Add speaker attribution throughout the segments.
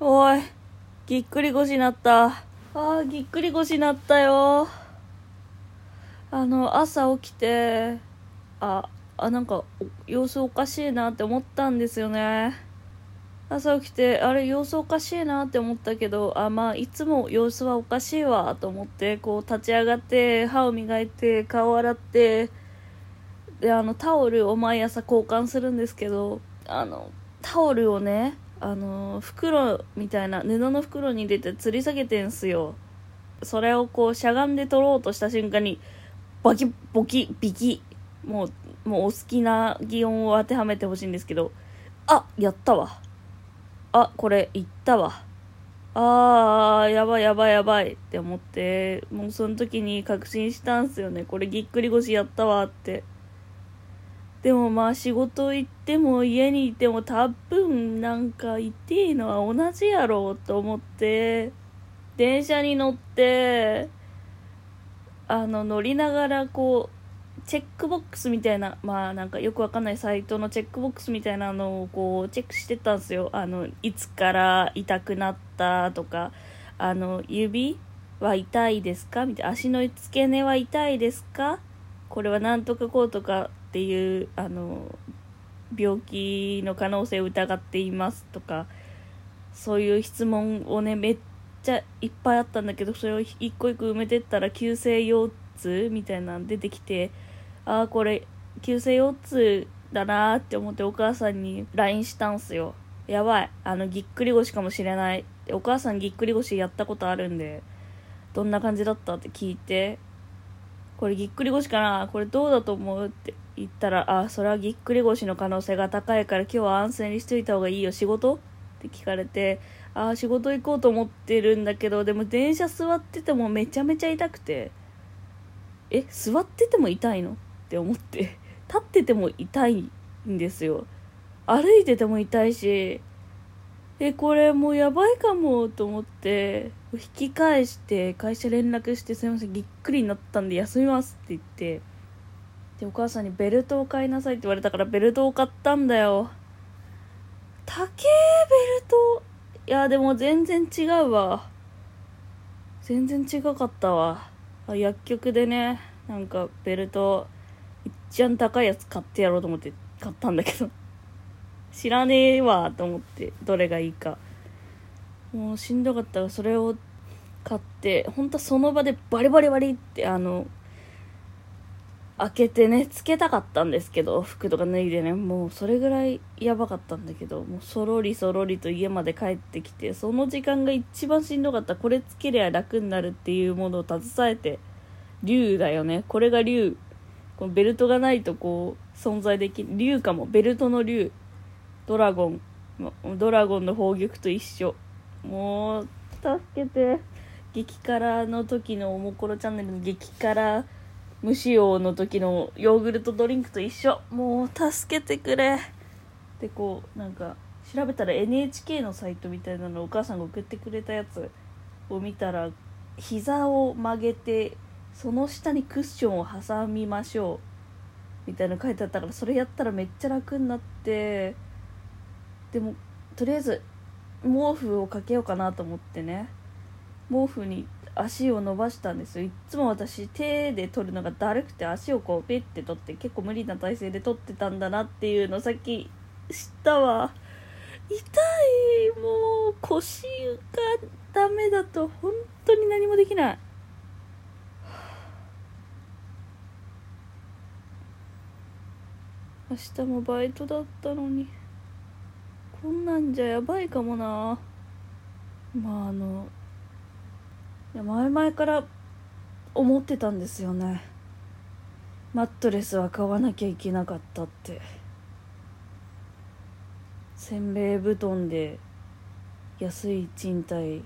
Speaker 1: おい、ぎっくり腰なった。あー、ぎっくり腰なったよ。あの、朝起きて、あ、あ、なんか、様子おかしいなって思ったんですよね。朝起きて、あれ、様子おかしいなって思ったけど、あ、まあ、いつも様子はおかしいわ、と思って、こう、立ち上がって、歯を磨いて、顔洗って、で、あの、タオルを毎朝交換するんですけど、あの、タオルをね、あの、袋みたいな、布の袋に入れて吊り下げてんすよ。それをこう、しゃがんで取ろうとした瞬間に、バキボキビキ。もうもうお好きな擬音を当てはめてほしいんですけどあやったわ。あこれいったわ。あーやばいやばいやばい。って思ってもうその時に確信したんすよね。これぎっくり腰やったわって。でもまあ仕事行っても家にいても多分なんか痛いのは同じやろうと思って電車に乗ってあの乗りながらこうチェックボックスみたいなまあなんかよくわかんないサイトのチェックボックスみたいなのをこうチェックしてたんですよ。あのいつから痛くなったとかあの指は痛いですかみたいな足の付け根は痛いですか？これはなんとかこうとかっていうあの病気の可能性を疑っていますとかそういう質問をねめっちゃいっぱいあったんだけどそれを一個一個埋めてったら急性腰痛みたいなの出てきてああこれ急性腰痛だなって思ってお母さんに LINE したんすよ。やばいあのぎっくり腰かもしれない。お母さんぎっくり腰やったことあるんでどんな感じだったって聞いてこれぎっくり腰かな？これどうだと思う？って言ったらあそれはぎっくり腰の可能性が高いから今日は安静にしといた方がいいよ。仕事？って聞かれてああ仕事行こうと思ってるんだけどでも電車座っててもめちゃめちゃ痛くて。え座ってても痛いの？って思って。立ってても痛いんですよ。歩いてても痛いしえこれもうやばいかもと思って引き返して会社連絡してすいませんぎっくりになったんで休みますって言ってでお母さんにベルトを買いなさいって言われたからベルトを買ったんだよ。高えベルト。いやでも全然違うわ。全然違かったわ。薬局でねなんかベルト一番高いやつ買ってやろうと思って買ったんだけど。知らねえわと思ってどれがいいか。もうしんどかったらそれを買って本当はその場でバリバリバリってあの開けてねつけたかったんですけど服とか脱いでねもうそれぐらいやばかったんだけどもうそろりそろりと家まで帰ってきてその時間が一番しんどかった。これつけりゃ楽になるっていうものを携えて竜だよね。これが竜。このベルトがないとこう存在できる竜かも。ベルトの竜。ドラゴンドラゴンの宝玉と一緒。もう助けて。激辛の時のおもころチャンネルの激辛無使用の時のヨーグルトドリンクと一緒。もう助けてくれ。でこうなんか調べたら NHK のサイトみたいなのお母さんが送ってくれたやつ。を見たら膝を曲げてその下にクッションを挟みましょう。みたいなの書いてあったからそれやったらめっちゃ楽になって。でもとりあえず毛布をかけようかなと思ってね。毛布に足を伸ばしたんですよ。いっつも私手で取るのがだるくて足をこうペッて取って結構無理な体勢で取ってたんだなっていうのさっき知ったわ。痛い。もう腰がダメだと本当に何もできない。明日もバイトだったのに。こんなんじゃやばいかもな。まああのいや前々から思ってたんですよね。マットレスは買わなきゃいけなかったって。せんべい布団で安い賃貸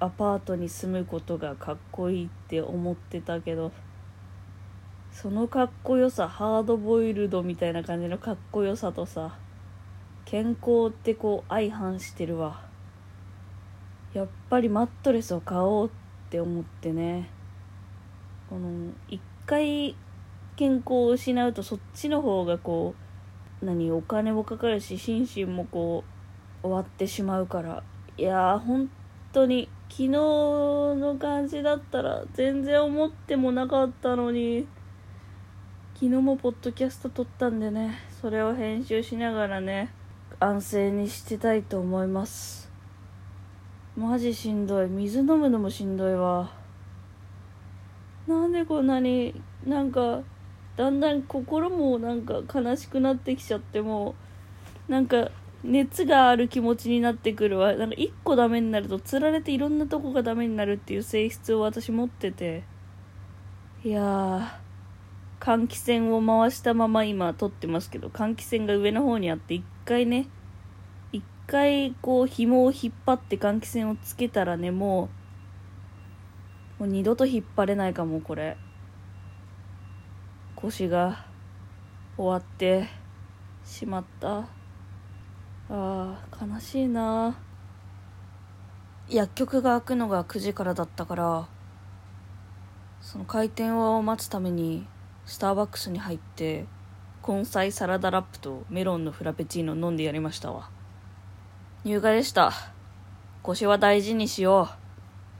Speaker 1: アパートに住むことがかっこいいって思ってたけどそのかっこよさハードボイルドみたいな感じのかっこよさとさ健康ってこう相反してるわ。やっぱりマットレスを買おうって思ってね。この一回健康を失うとそっちの方がこう何お金もかかるし心身もこう終わってしまうから。いやー本当に昨日の感じだったら全然思ってもなかったのに。昨日もポッドキャスト撮ったんでねそれを編集しながらね。安静にしてたいと思います。マジしんどい。水飲むのもしんどいわ。なんでこんなになんかだんだん心もなんか悲しくなってきちゃってもうなんか熱がある気持ちになってくるわ。なんか一個ダメになるとつられていろんなとこがダメになるっていう性質を私持ってて。いや換気扇を回したまま今撮ってますけど換気扇が上の方にあって一回ね一回こう紐を引っ張って換気扇をつけたらねもうもう二度と引っ張れないかもこれ。腰が終わってしまった。あー悲しいな。薬局が開くのが9時からだったからその開店を待つためにスターバックスに入って根菜サラダラップとメロンのフラペチーノ飲んでやりましたわ。入荷でした。腰は大事にしよう。